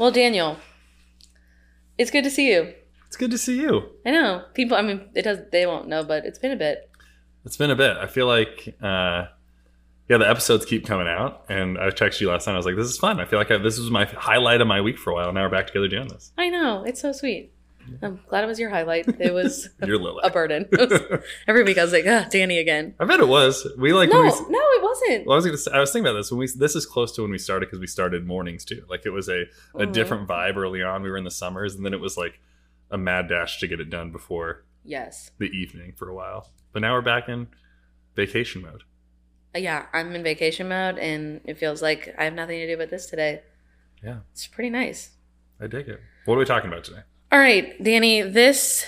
Well, Daniel, it's good to see you. It's good to see you. I know people. I mean, it does. They won't know, but it's been a bit. It's been a bit. I feel like, uh, yeah, the episodes keep coming out, and I texted you last night. I was like, "This is fun." I feel like I, this was my highlight of my week for a while. Now we're back together doing this. I know it's so sweet. I'm glad it was your highlight. It was You're Lily. a burden. Was- every week I was like, ah, Danny again. I bet it was. We like. No, when no, it wasn't. well, I was gonna say, I was thinking about this when we. This is close to when we started because we started mornings too. Like it was a a Mhm. different vibe early on. We were in the summers, and then it was like a mad dash to get it done before Yes. the evening for a while. But now we're back in vacation mode. Uh, Yeah, I'm in vacation mode, and it feels like I have nothing to do with this today. Yeah. It's pretty nice. I dig it. What are we talking about today? All right, Danny, this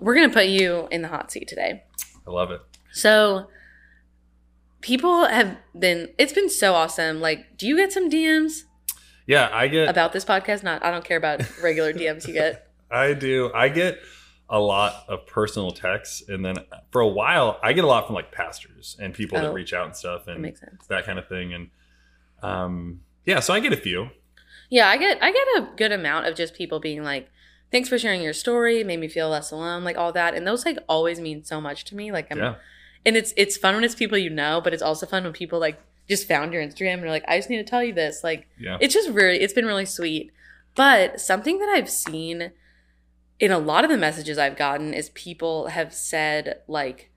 we're gonna put you in the hot seat today. I love it. So people have been it's been so awesome. Like, do you get some DMs Yeah, I get. about this podcast? Not I don't care about regular DMs you get. I do. I get a lot of personal texts, and then for a while, I get a lot from like pastors and people Oh. that reach out and stuff, That and makes sense. that kind of thing. And um, yeah, so I get a few. Yeah, I get I get a good amount of just people being like, Thanks for sharing your story, made me feel less alone, like all that. And those like always mean so much to me. Like I'm Yeah, and it's it's fun when it's people you know, but it's also fun when people like just found your Instagram and are like, I just need to tell you this. Like yeah, it's just really it's been really sweet. But something that I've seen in a lot of the messages I've gotten is people have said like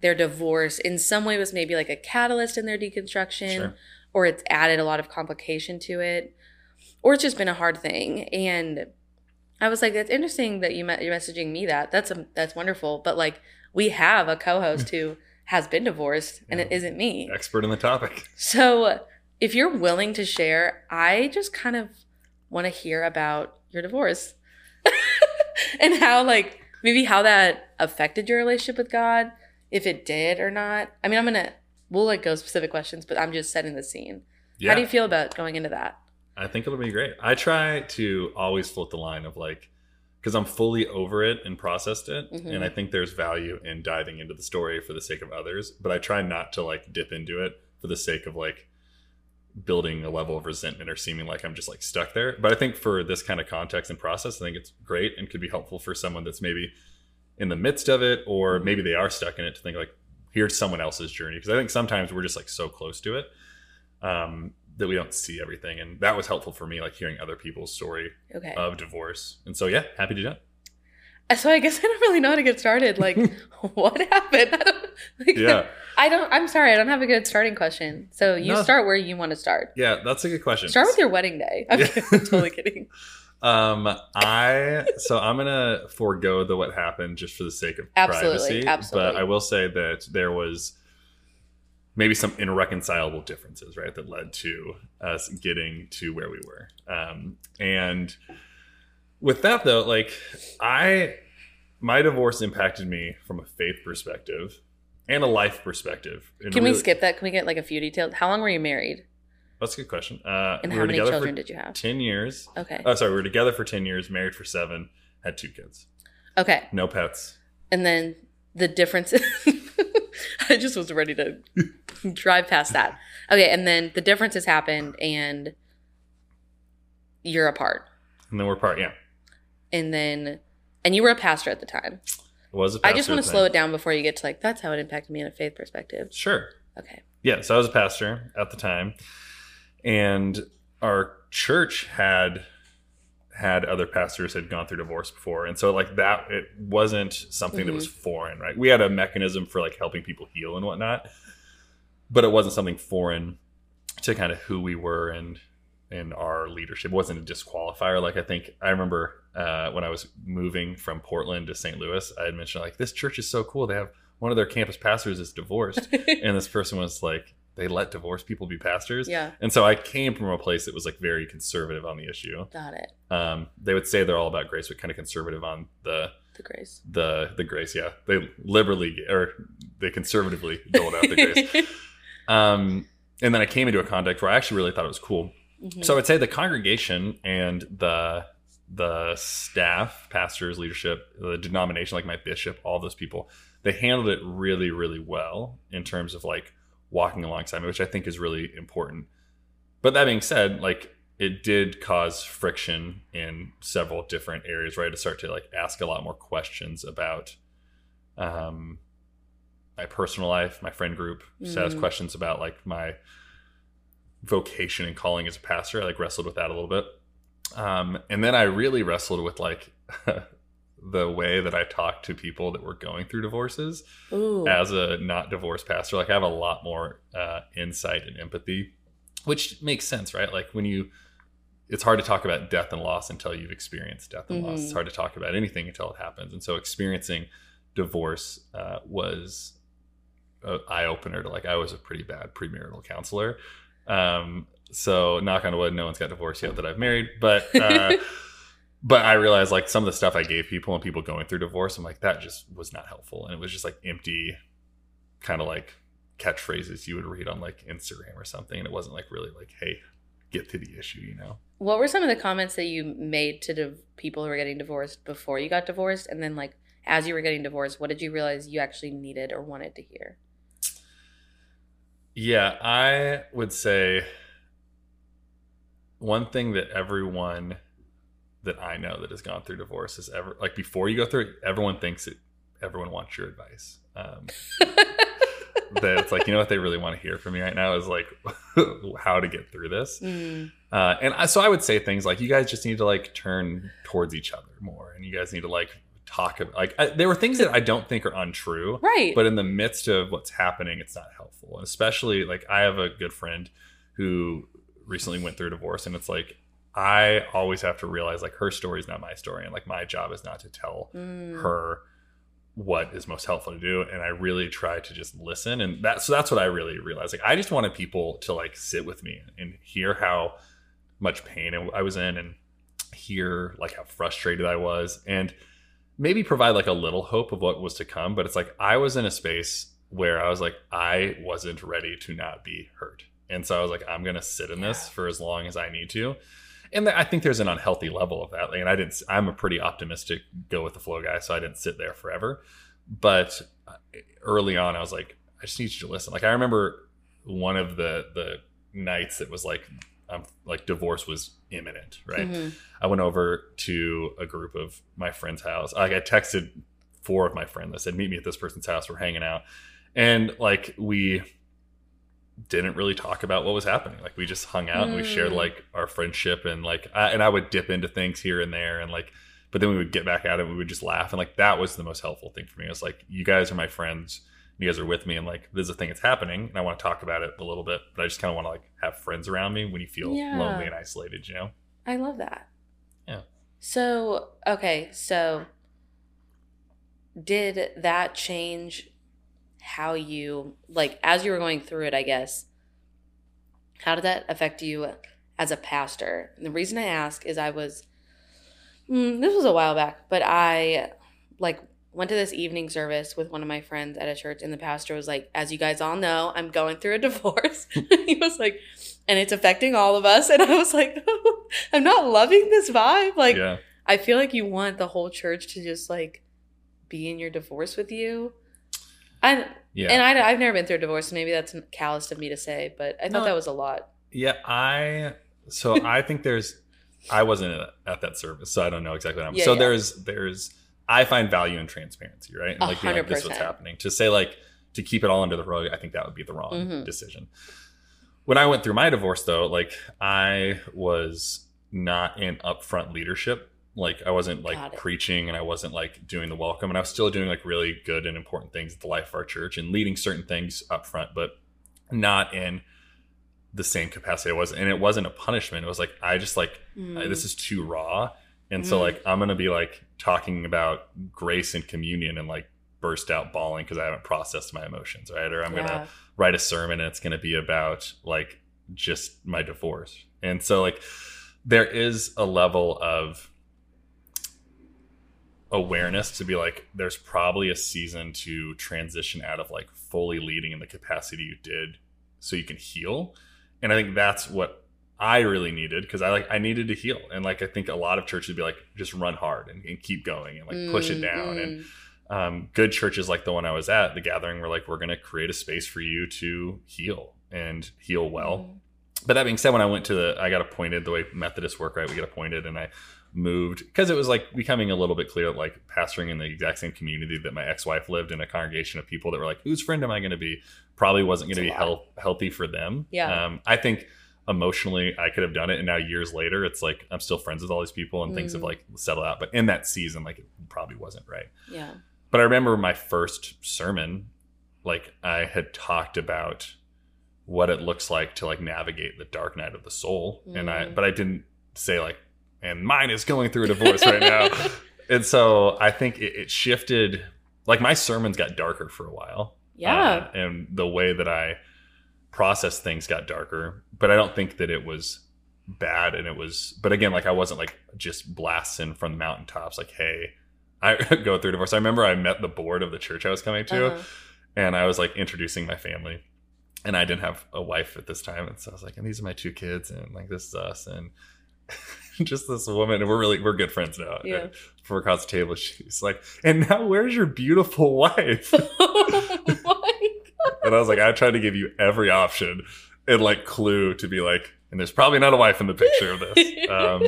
their divorce in some way was maybe like a catalyst in their deconstruction Sure. or it's added a lot of complication to it or it's just been a hard thing and I was like that's interesting that you met, you're messaging me that that's a, that's wonderful but like we have a co-host who has been divorced and it Yeah. isn't me expert in the topic. so, if you're willing to share, I just kind of want to hear about your divorce and how, like, maybe how that affected your relationship with God, if it did or not. I mean, I'm gonna we'll like go specific questions, but I'm just setting the scene. Yeah, How do you feel about going into that? I think it'll be great. I try to always float the line of like, because I'm fully over it and processed it, Mhm. and I think there's value in diving into the story for the sake of others. But I try not to like dip into it for the sake of like building a level of resentment or seeming like I'm just like stuck there. But I think for this kind of context and process, I think it's great and could be helpful for someone that's maybe in the midst of it, or maybe they are stuck in it to think like, here's someone else's journey. Because I think sometimes we're just like so close to it. Um, that we don't see everything and that was helpful for me like hearing other people's story Okay. of divorce and so yeah happy to do that so I guess I don't really know how to get started. Like, what happened? I don't. Like, yeah I don't. I'm sorry. I don't have a good starting question. So you No. start where you want to start. yeah that's a good question Start with your wedding day. I'm Yeah. totally kidding. um i so i'm gonna forego the what happened just for the sake of Absolutely, privacy absolutely. but i will say that there was maybe some irreconcilable differences right that led to us getting to where we were um and with that though like i my divorce impacted me from a faith perspective and a life perspective Can we skip that? Can we get like a few details? How long were you married? that's a good question uh And we how were many together children did you have? 10 years Okay. oh sorry we were together for 10 years married for seven had two kids Okay. no pets And then the difference. I just was ready to drive past that. Okay. And then the differences happened and you're apart. and then we're part yeah And then, and you were a pastor at the time. it was a I just want to slow it down before you get to like, that's how it impacted me in a faith perspective. sure Okay. yeah so i was a pastor at the time and our church had had other pastors had gone through divorce before. And so like that it wasn't something that was Mm-hmm. foreign right? We had a mechanism for like helping people heal and whatnot but it wasn't something foreign to kind of who we were and and our leadership. It wasn't a disqualifier. Like i think i remember uh, when i was moving from portland to st louis i had mentioned like this church is so cool. They have one of their campus pastors is divorced. And this person was like they let divorced people be pastors yeah. and so i came from a place that was like very conservative on the issue Got it. um, they would say they're all about grace but kind of conservative on the The grace. the the grace yeah they liberally or they conservatively doled out the grace um, and then i came into a context where i actually really thought it was cool Mhm. so i'd say the congregation and the the staff, pastors, leadership, the denomination, like my bishop, all those people, they handled it really, really well in terms of like walking alongside me, which I think is really important. But that being said, like it did cause friction in several different areas, right? To start to like ask a lot more questions about um my personal life, my friend group, mm. ask questions about like my vocation and calling as a pastor. I like wrestled with that a little bit. Um, and then I really wrestled with like the way that I talk to people that were going through divorces Ooh. as a not divorced pastor. Like I have a lot more uh, insight and empathy, which makes sense, right? Like when you, it's hard to talk about death and loss until you've experienced death and mm-hmm. loss. It's mm-hmm. hard to talk about anything until it happens. And so experiencing divorce uh, was an eye opener to like I was a pretty bad premarital counselor. Um, so knock on wood, no one's got divorced yet that I've married, but uh, but I realized like some of the stuff I gave people and people going through divorce, I'm like that just was not helpful, and it was just like empty, kind of like catchphrases you would read on like Instagram or something, and it wasn't like really like hey, get to the issue, you know. What were some of the comments that you made to div- people who were getting divorced before you got divorced, and then like as you were getting divorced, what did you realize you actually needed or wanted to hear? Yeah, I would say one thing that everyone that I know that has gone through divorce is ever like before you go through it, everyone thinks it everyone wants your advice. Um, that it's like you know what they really want to hear from me right now is like how to get through this. Mm. Uh, and I, so I would say things like you guys just need to like turn towards each other more, and you guys need to like talk about like I, there were things that I don't think are untrue, right? But in the midst of what's happening, it's not helpful, and especially like I have a good friend who recently went through a divorce, and it's like I always have to realize like her story is not my story, and like my job is not to tell mm. her what is most helpful to do and i really try to just listen and that's so that's what i really realized like i just wanted people to like sit with me and hear how much pain i was in and hear like how frustrated i was and maybe provide like a little hope of what was to come. But it's like I was in a space where I was like, I wasn't ready to not be hurt. And so I was like, I'm going to sit in this for as long as I need to. And I think there's an unhealthy level of that. Like, and I didn't, I'm a pretty optimistic go with the flow guy. So I didn't sit there forever. But uh, early on, I was like, I just need you to listen. Like, I remember one of the, the nights that was like um, like divorce was imminent, right? Mm-hmm. I went over to a group of my friend's house. Like I texted four of my friends. I said, "Meet me at this person's house. We're hanging out," and like we didn't really talk about what was happening. Like we just hung out mm. and we shared mm. like our friendship and like I, and I would dip into things here and there and like but then we would get back at it we would just laugh and like that was the most helpful thing for me. It was like you guys are my friends you guys are with me and like this is a thing that's happening and I want to talk about it a little bit, but I just kind of want to like have friends around me when you feel yeah. lonely and isolated, you know? I love that. Yeah. So, okay, so did that change how you like as you were going through it, I guess? How did that affect you as a pastor? And the reason I ask is I was mm, this was a while back, but I like went to this evening service with one of my friends at a church and the pastor was like as you guys all know i'm going through a divorce he was like and it's affecting all of us and i was like i'm not loving this vibe like yeah. i feel like you want the whole church to just like be in your divorce with you i yeah. and I, i've never been through a divorce so maybe that's callous of me to say but i thought no, that was a lot yeah i so i think there's i wasn't at that service so i don't know exactly what i'm yeah, so yeah. there's there's I find value in transparency, right? And like, being like, this is what's happening. To say like to keep it all under the rug, I think that would be the wrong mm-hmm. decision. When I went through my divorce, though, like I was not in upfront leadership. Like I wasn't like preaching and I wasn't like doing the welcome, and I was still doing like really good and important things at the life of our church and leading certain things up front, but not in the same capacity I was. And it wasn't a punishment. It was like I just like mm. this is too raw and so mm. like I'm gonna be like talking about grace and communion and like burst out bawling because I haven't processed my emotions, right? Or I'm yeah. gonna write a sermon and it's gonna be about like just my divorce. And so like there is a level of awareness to be like there's probably a season to transition out of like fully leading in the capacity you did so you can heal. And I think that's what I really needed because I like I needed to heal, and like I think a lot of churches be like just run hard and, and keep going and like push it down. Mm, And um, good churches like the one I was at, the gathering, were like, we're going to create a space for you to heal and heal well. mm. But that being said, when I went to the, I got appointed the way Methodists work, right? We get appointed, and I moved because it was like becoming a little bit clear, that, like pastoring in the exact same community that my ex-wife lived in, a congregation of people that were like, "Whose friend am I going to be?" Probably wasn't going to be It's health, healthy for them. Yeah. Um, I think emotionally, I could have done it, and now years later, it's like I'm still friends with all these people, and things have Mm. like settled out. But in that season, like it probably wasn't right. Yeah. But I remember my first sermon, like I had talked about what it looks like to like navigate the dark night of the soul. And I Mm. but I didn't say like, and mine is going through a divorce right now. And so I think it, it shifted like my sermons got darker for a while. Yeah. Uh, and the way that I process things got darker. But I don't think that it was bad and it was but again like I wasn't like just blasting from the mountaintops like hey I go through divorce. I remember I met the board of the church I was coming to Uh-huh. and I was like introducing my family. And I didn't have a wife at this time. And so I was like, and these are my two kids and like this is us and just this woman and we're really we're good friends now. Yeah. From across the table, she's like, and now where's your beautiful wife? oh and I was like, I tried to give you every option and like clue to be like, and there's probably not a wife in the picture of this. Um,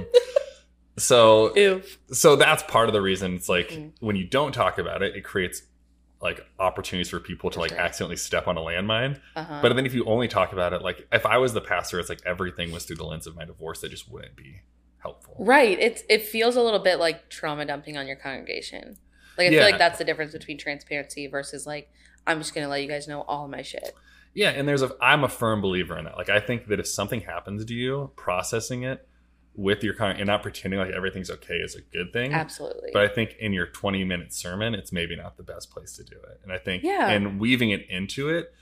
so Oof. so that's part of the reason it's like Mm. when you don't talk about it, it creates like opportunities for people to like sure. accidentally step on a landmine. Uh-huh. But then if you only talk about it, like if I was the pastor, it's like everything was through the lens of my divorce, that just wouldn't be helpful. right. It's it feels a little bit like trauma dumping on your congregation. Like I Yeah. feel like that's the difference between transparency versus like I'm just gonna let you guys know all my shit. Yeah, and there's a I'm a firm believer in that. Like I think that if something happens to you, processing it with your con and not pretending like everything's okay is a good thing. Absolutely. But I think in your 20 minute sermon, it's maybe not the best place to do it. And I think Yeah. and weaving it into it.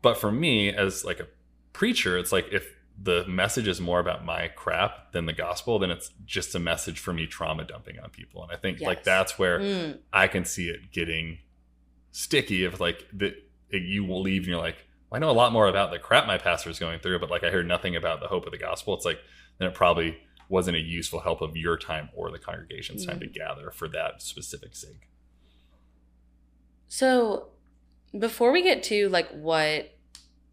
But for me, as like a preacher, it's like if the message is more about my crap than the gospel, then it's just a message for me trauma dumping on people. And I think like that's where Mm, I can see it getting sticky if like that you will leave and you're like, well, I know a lot more about the crap my pastor is going through, but like I heard nothing about the hope of the gospel. It's like then it probably wasn't a useful help of your time or the congregation's time to gather for that specific sake. So before we get to like what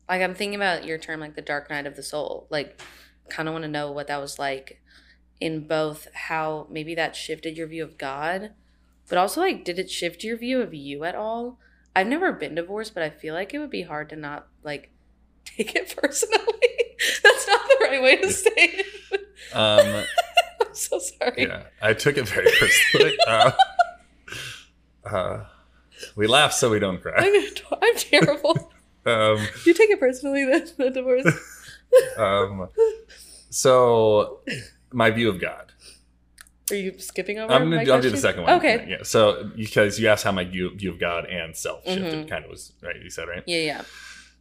like I'm thinking about your term like the dark night of the soul. Like kind of want to know what that was like in both how maybe that shifted your view of God, but also like did it shift your view of you at all? I've never been divorced, but I feel like it would be hard to not like take it personally. That's not the right way to say it. Um, I'm so sorry. yeah, I took it very personally. Uh, uh, we laugh so we don't cry. I'm, I'm terrible. Um, Do you take it personally the, the divorce? um, so my view of God. Are you skipping over? I'm gonna I'll do the second one. Okay. Yeah. So because you asked how my view, view of God and self shifted, Mhm. kind of was right. You said right. Yeah, yeah.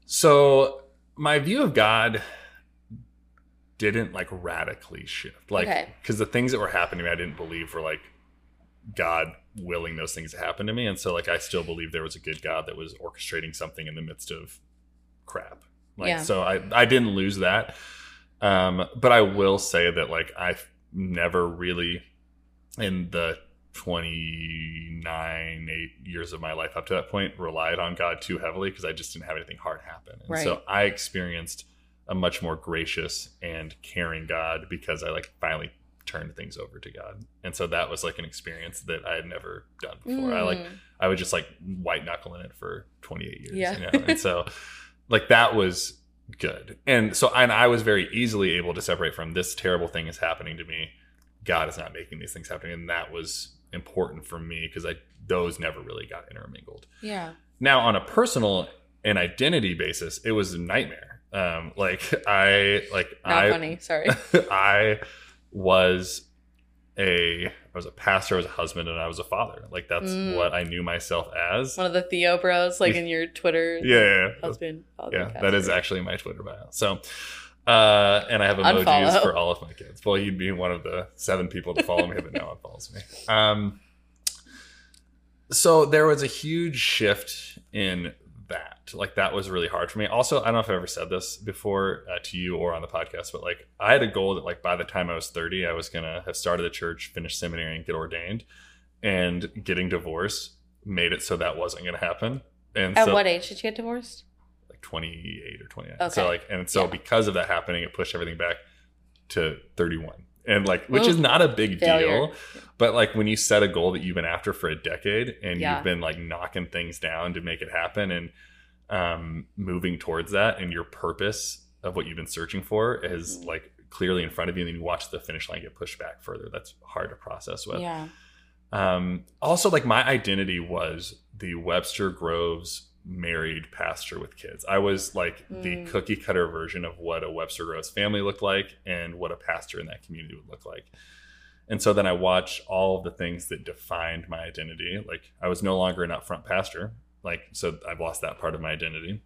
So my view of God didn't like radically shift, like Okay. because the things that were happening to me, I didn't believe were like God willing those things to happen to me, and so like I still believe there was a good God that was orchestrating something in the midst of crap. Like Yeah. so, I I didn't lose that, um, but I will say that like I've never really in the 29 8 years of my life up to that point relied on god too heavily because i just didn't have anything hard happen and so i experienced a much more gracious and caring god because i like finally turned things over to god and so that was like an experience that i had never done before i like Mm. I was just like white knuckling it for 28 years. Yeah. You know? And so like that was good. And so and I was very easily able to separate from this terrible thing is happening to me. God is not making these things happen. And that was important for me because I those never really got intermingled. Yeah. Now on a personal and identity basis, it was a nightmare. Um like I like I Not I funny. Sorry. I was a I was a pastor, I was a husband, and I was a father. Like that's Mm. what I knew myself as. One of the Theo bros, like in your Twitter. Yeah, yeah, yeah. Husband. father, yeah. That is actually my Twitter bio. So, uh, and I have emojis Unfollow. for all of my kids. Well, you'd be one of the seven people to follow me but now it follows me. Um, so there was a huge shift in that. like that was really hard for me. Also, I don't know if I've ever said this before uh, to you or on the podcast, but like I had a goal that like by the time I was 30, I was gonna have started the church, finished seminary, and get ordained. And getting divorced made it so that wasn't gonna happen. And At so, what age did you get divorced? like 28 or 29. Okay. So like, and so Yeah. because of that happening, it pushed everything back to 31. And like, which Ooh, is not a big failure. deal, but like when you set a goal that you've been after for a decade and Yeah. you've been like knocking things down to make it happen and um, moving towards that, and your purpose of what you've been searching for is Mhm. like clearly in front of you, and then you watch the finish line get pushed back further. That's hard to process with. Yeah. Um, also, like my identity was the Webster Groves married pastor with kids. I was like the Mm. cookie cutter version of what a Webster Groves family looked like and what a pastor in that community would look like. And so then I watched all of the things that defined my identity. Like I was no longer an upfront pastor. Like so I've lost that part of my identity.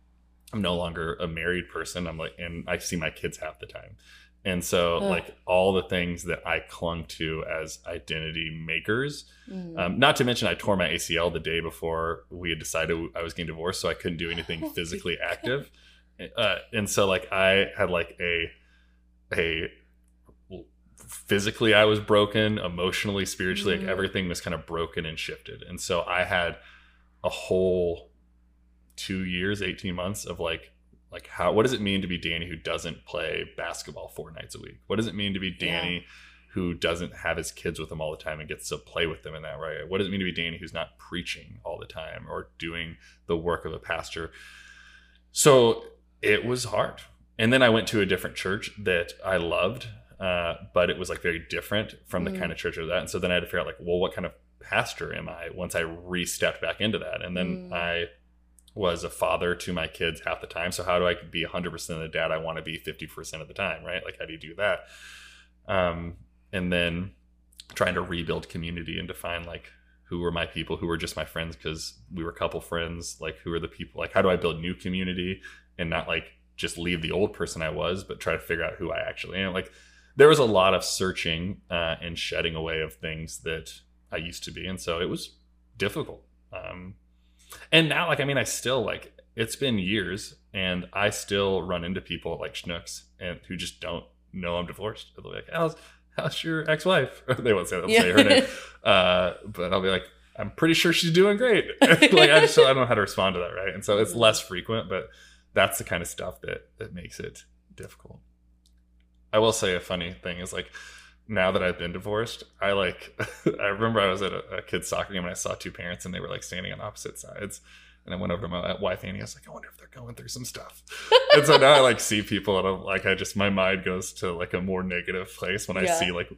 I'm no longer a married person. I'm like and I see my kids half the time. And so Ugh. like all the things that I clung to as identity makers Mhm. um, not to mention, I tore my ACL the day before we had decided I was getting divorced, so I couldn't do anything Oh, physically active. Uh, and so, like, I had like a a physically, I was broken. Emotionally, spiritually, Mm. like everything was kind of broken and shifted. And so, I had a whole two years, eighteen months of like. Like how? What does it mean to be Danny who doesn't play basketball four nights a week? What does it mean to be Yeah. Danny who doesn't have his kids with him all the time and gets to play with them in that way? What does it mean to be Danny who's not preaching all the time or doing the work of a pastor? So it was hard. And then I went to a different church that I loved, uh, but it was like very different from the Mm. kind of church of that. And so then I had to figure out like, well, what kind of pastor am I once I re-stepped back into that? And then Mm. I was a father to my kids half the time. So how do I be 100% of the dad I want to be 50% of the time, right? Like how do you do that? Um, and then trying to rebuild community and define like who were my people, who were just my friends because we were a couple friends, like who are the people, like how do I build new community and not like just leave the old person I was, but try to figure out who I actually am. Like there was a lot of searching uh, and shedding away of things that I used to be, and so it was difficult. Um, and now, like I mean, I still like it's been years, and I still run into people like Schnucks and who just don't know I'm divorced. They'll be like, "How's how's your ex-wife?" they won't say, they'll say her name, uh, but I'll be like, "I'm pretty sure she's doing great." like I just I don't know how to respond to that, right? And so it's less frequent, but that's the kind of stuff that that makes it difficult. I will say a funny thing is like now that I've been divorced, I like I remember I was at a, a kid's soccer game and I saw two parents and they were like standing on opposite sides. And I went over to my wife Annie. I was like, I wonder if they're going through some stuff. and so now I like see people and I'm like, I just my mind goes to like a more negative place when I Yeah. see like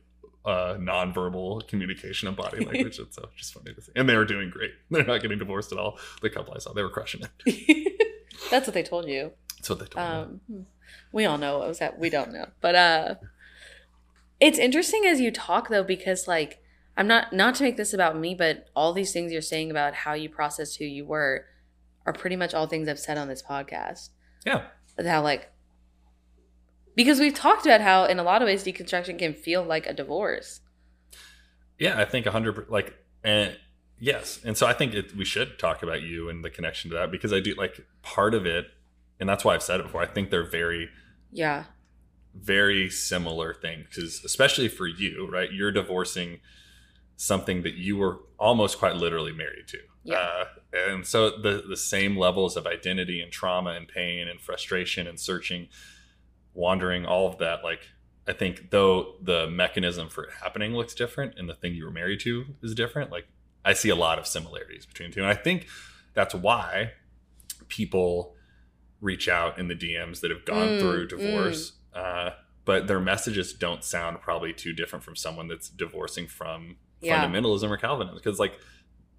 uh nonverbal communication and body language. It's so just funny to see. And they were doing great. They're not getting divorced at all. The couple I saw, they were crushing it. That's what they told you. That's what they told me. Um, we all know what was that. We don't know, but uh, it's interesting as you talk though because like I'm not not to make this about me, but all these things you're saying about how you processed who you were are pretty much all things I've said on this podcast. Yeah. How like because we've talked about how in a lot of ways deconstruction can feel like a divorce. Yeah, I think a hundred like and yes, and so I think it, we should talk about you and the connection to that because I do like part of it, and that's why I've said it before. I think they're very Yeah. Very similar thing because especially for you, right? You're divorcing something that you were almost quite literally married to. Yeah. Uh, and so the the same levels of identity and trauma and pain and frustration and searching, wandering, all of that, like I think though the mechanism for it happening looks different and the thing you were married to is different, like I see a lot of similarities between two. And I think that's why people reach out in the DMs that have gone Mm, through divorce. Uh, but their messages don't sound probably too different from someone that's divorcing from Yeah. fundamentalism or Calvinism because like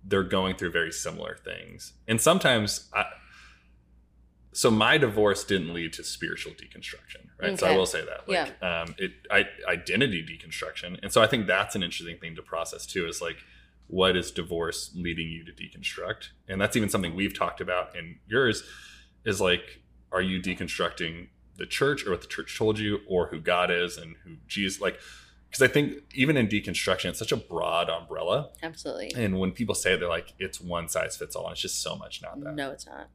they're going through very similar things. And sometimes I so my divorce didn't lead to spiritual deconstruction, right? So I will say that. Like um it I identity deconstruction. And so I think that's an interesting thing to process too is like what is divorce leading you to deconstruct? And that's even something we've talked about in yours is like are you deconstructing the church or what the church told you or who God is and who Jesus like because I think even in deconstruction it's such a broad umbrella Absolutely. and when people say it, they're like, it's one size fits all. And it's just so much not that. No, it's not.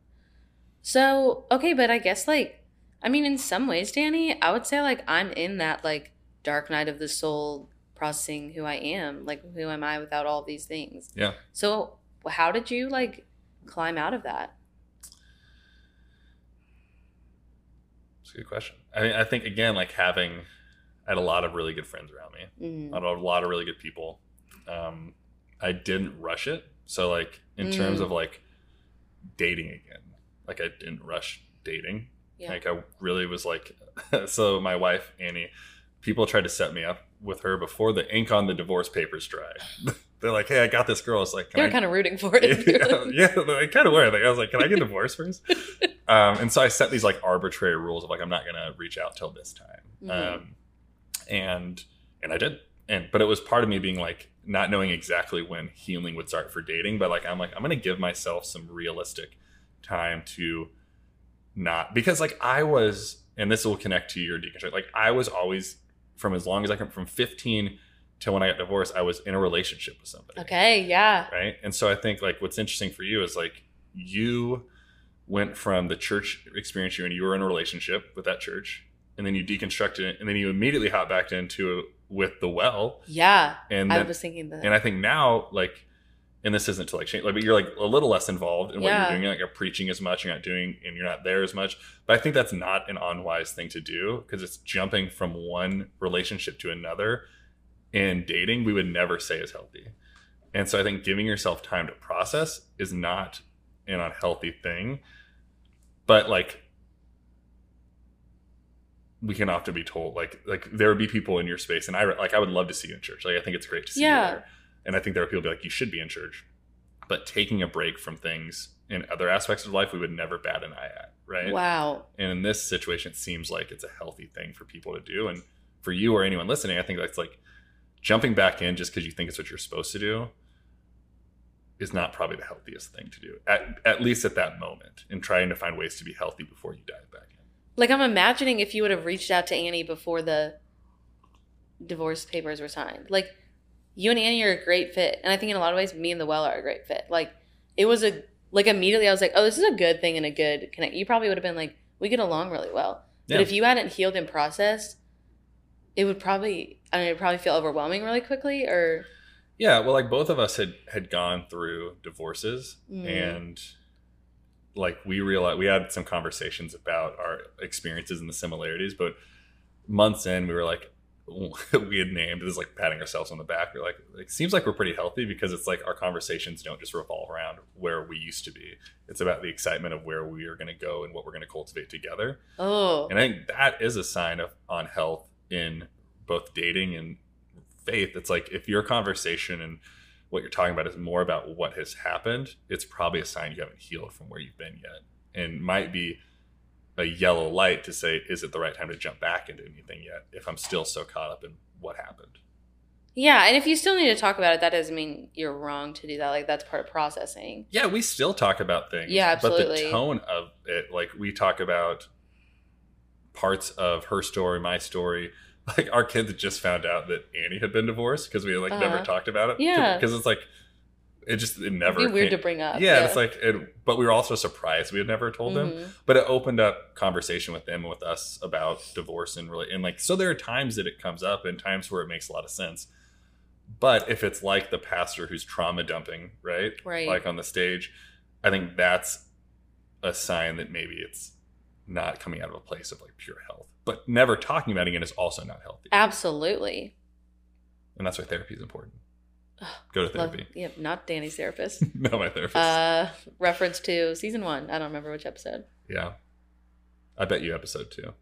So, okay, but I guess like I mean in some ways, Danny, I would say like I'm in that like dark night of the soul processing who I am. Like who am I without all these things? Yeah. So, how did you like climb out of that? A good question. I mean, I think again, like having, I had a lot of really good friends around me. Mm. I had a lot of really good people. Um, I didn't rush it. So like in terms Mm. of like dating again, like I didn't rush dating. Yeah. Like I really was like, so my wife Annie, people tried to set me up with her before the ink on the divorce papers dry. They're like, hey, I got this girl. It's like, They can were I kind of rooting for it. yeah, yeah, they kind of were. Like, I was like, can I get divorced first? um, and so I set these like arbitrary rules of like, I'm not gonna reach out till this time, Mhm. um, and and I did. And but it was part of me being like not knowing exactly when healing would start for dating, but like I'm like I'm gonna give myself some realistic time to not because like I was, and this will connect to your deconstruct. Like I was always from as long as I can from 15 till when I got divorced, I was in a relationship with somebody okay, yeah. right and so i think like what's interesting for you is like you went from the church experience you and you were in a relationship with that church and then you deconstructed it and then you immediately hop back into it with the well Yeah. and I was thinking that. and i think now like and this isn't to like change like but you're like a little less involved in what Yeah. you're doing you're like you're preaching as much you're not doing and you're not there as much but i think that's not an unwise thing to do because it's jumping from one relationship to another and dating we would never say is healthy and so i think giving yourself time to process is not an unhealthy thing but like we can often be told like like there would be people in your space and i like i would love to see you in church like i think it's great to see Yeah. you there and I think there are people be like, you should be in church. But taking a break from things in other aspects of life, we would never bat an eye at, right? wow. And in this situation, it seems like it's a healthy thing for people to do. And for you or anyone listening, I think that's like jumping back in just because you think it's what you're supposed to do is not probably the healthiest thing to do, at, at least at that moment, and trying to find ways to be healthy before you dive back in. Like I'm imagining if you would have reached out to Annie before the divorce papers were signed. Like you and Annie are a great fit. And I think in a lot of ways me and the well are a great fit. Like it was a like immediately I was like, Oh, this is a good thing and a good connect. You probably would have been like, we get along really well. Yeah. But if you hadn't healed and processed, it would probably I mean it would probably feel overwhelming really quickly or Yeah, well, like both of us had had gone through divorces, Mm. and like we realized we had some conversations about our experiences and the similarities. But months in, we were like, we had named this is like patting ourselves on the back. We're like, it seems like we're pretty healthy because it's like our conversations don't just revolve around where we used to be. It's about the excitement of where we are going to go and what we're going to cultivate together. oh And I think that is a sign of on health in both dating and faith. It's like if your conversation and what you're talking about is more about what has happened, it's probably a sign you haven't healed from where you've been yet. And might be a yellow light to say, is it the right time to jump back into anything yet if I'm still so caught up in what happened? Yeah, and if you still need to talk about it, that doesn't mean you're wrong to do that. Like that's part of processing. Yeah, we still talk about things. Yeah, absolutely. But the tone of it, like we talk about parts of her story, my story. Like our kids just found out that Annie had been divorced because we had like never Uh-huh. talked about it. Yeah. because it's like it just it never It'd be weird came- to bring up. Yeah, it's like it, but we were also surprised we had never told them. Mhm. But it opened up conversation with them and with us about divorce and really and like so there are times that it comes up and times where it makes a lot of sense. But if it's like the pastor who's trauma dumping, right? Right. Like on the stage, I think that's a sign that maybe it's not coming out of a place of like pure health. But never talking about it again is also not healthy. Absolutely. And that's why therapy is important. Go to Love, therapy. yeah, not Danny's therapist. no, my therapist. uh, reference to season one. I don't remember which episode. yeah. I bet you episode two.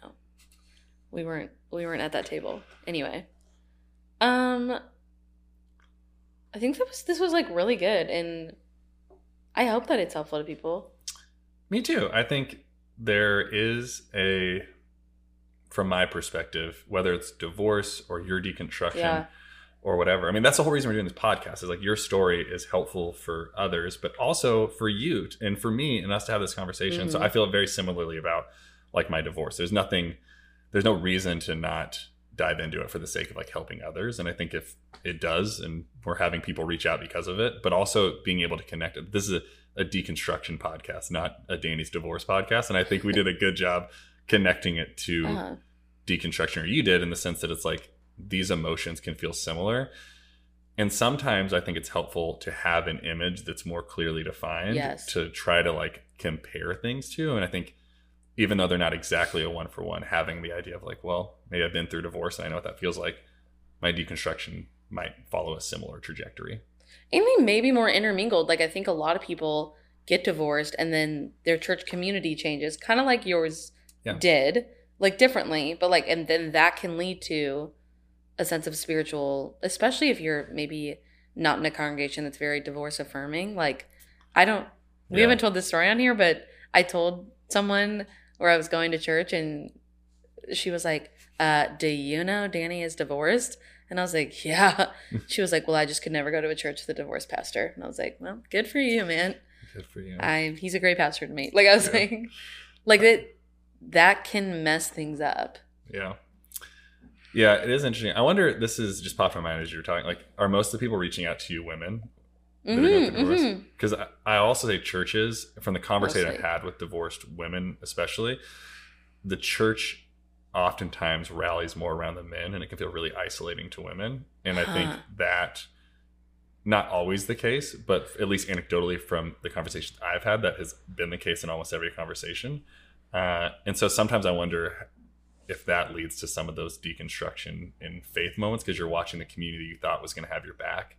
No. We weren't. We weren't at that table. Anyway, um, I think that was this was like really good, and I hope that it's helpful to people. Me too. I think there is a, from my perspective, whether it's divorce or your deconstruction Yeah. or whatever. I mean, that's the whole reason we're doing this podcast is like your story is helpful for others, but also for you and for me and us to have this conversation. So Mhm. I feel very similarly about like my divorce. There's nothing, there's no reason to not dive into it for the sake of like helping others. And I think if it does, and we're having people reach out because of it, but also being able to connect it. This is a, a deconstruction podcast, not a Danny's divorce podcast. And I think we did a good job connecting it to Uh-huh. deconstruction, or you did in the sense that it's like these emotions can feel similar. And sometimes I think it's helpful to have an image that's more clearly defined Yes. to try to like compare things to. And I think even though they're not exactly a one for one, having the idea of like, well, maybe I've been through divorce and I know what that feels like, my deconstruction might follow a similar trajectory. And they may be more intermingled. Like I think a lot of people get divorced and then their church community changes, kind of like yours Yeah. did, like differently, but like, and then that can lead to a sense of spiritual, especially if you're maybe not in a congregation that's very divorce affirming. Like, I don't, we Yeah. haven't told this story on here, but I told someone where I was going to church and she was like, uh, do you know Danny is divorced? And I was like, yeah. She was like, well, I just could never go to a church with a divorced pastor. And I was like, well, good for you, man. Good for you. I he's a great pastor to me. Like I was Yeah. saying, like that that can mess things up. Yeah. Yeah, it is interesting. I wonder, this is just popped in my mind as you were talking. Like, are most of the people reaching out to you women? that are going Mhm, through divorce? mhm. Because I, I also say churches, from the conversation I've had with divorced women, especially, the church oftentimes rallies more around the men and it can feel really isolating to women. And I think that, not always the case, but at least anecdotally from the conversations I've had, that has been the case in almost every conversation. Uh, and so sometimes I wonder if that leads to some of those deconstruction in faith moments because you're watching the community you thought was going to have your back.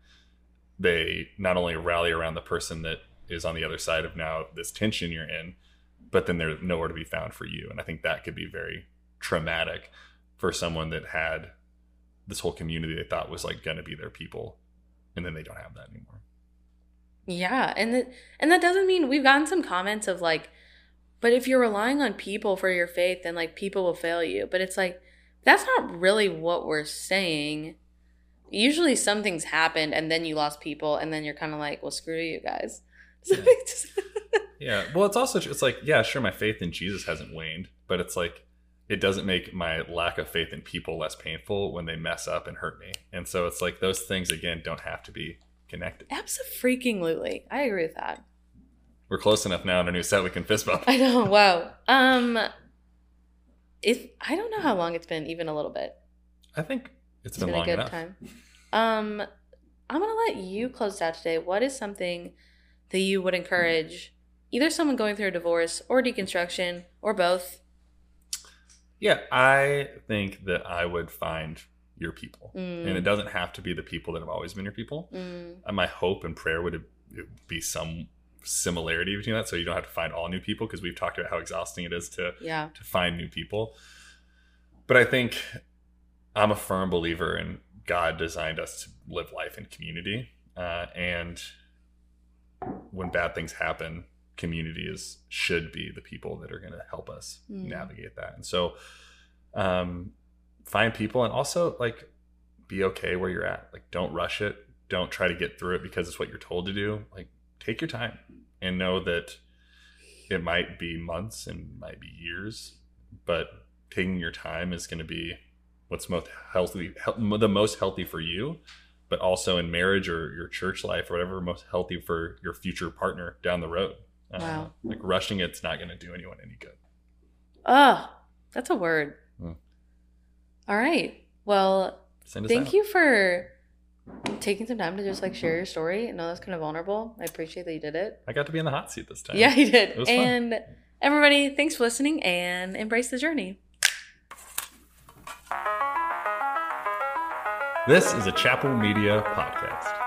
They not only rally around the person that is on the other side of now this tension you're in, but then they're nowhere to be found for you. And I think that could be very traumatic for someone that had this whole community they thought was like going to be their people, and then they don't have that anymore. Yeah, and that and that doesn't mean we've gotten some comments of like, but if you're relying on people for your faith, then like people will fail you. But it's like that's not really what we're saying. Usually something's happened and then you lost people and then you're kind of like, well, screw you guys. Yeah. Yeah. Well, it's also it's like yeah, sure, my faith in Jesus hasn't waned, but it's like it doesn't make my lack of faith in people less painful when they mess up and hurt me. And so it's like those things again don't have to be connected. Absolutely. I agree with that. We're close enough now in our new set we can fist bump. I know. Wow. Um if I don't know how long it's been, even a little bit. I think it's It's been, been, long a good enough. time. Um I'm gonna let you close out today. What is something that you would encourage either someone going through a divorce or deconstruction or both? Yeah, I think that I would find your people. Mm, And it doesn't have to be the people that have always been your people. mm, And my hope and prayer would be some similarity between that so you don't have to find all new people because we've talked about how exhausting it is to yeah. to find new people. But I think I'm a firm believer in God designed us to live life in community. Uh, and when bad things happen, community is should be the people that are going to help us Mm. navigate that. And so, um, find people and also like be okay where you're at. Like, don't rush it. Don't try to get through it because it's what you're told to do. Like, take your time and know that it might be months and might be years, but taking your time is going to be what's most healthy, the most healthy for you, but also in marriage or your church life or whatever, most healthy for your future partner down the road. Uh, Wow. Like rushing it's not going to do anyone any good. Oh, that's a word. Mm. All right. Well, thank out. you for taking some time to just like share your story. I know that's kind of vulnerable. I appreciate that you did it. I got to be in the hot seat this time. Yeah, you did. It was fun. And everybody, thanks for listening and embrace the journey. This is a Chapel Media podcast.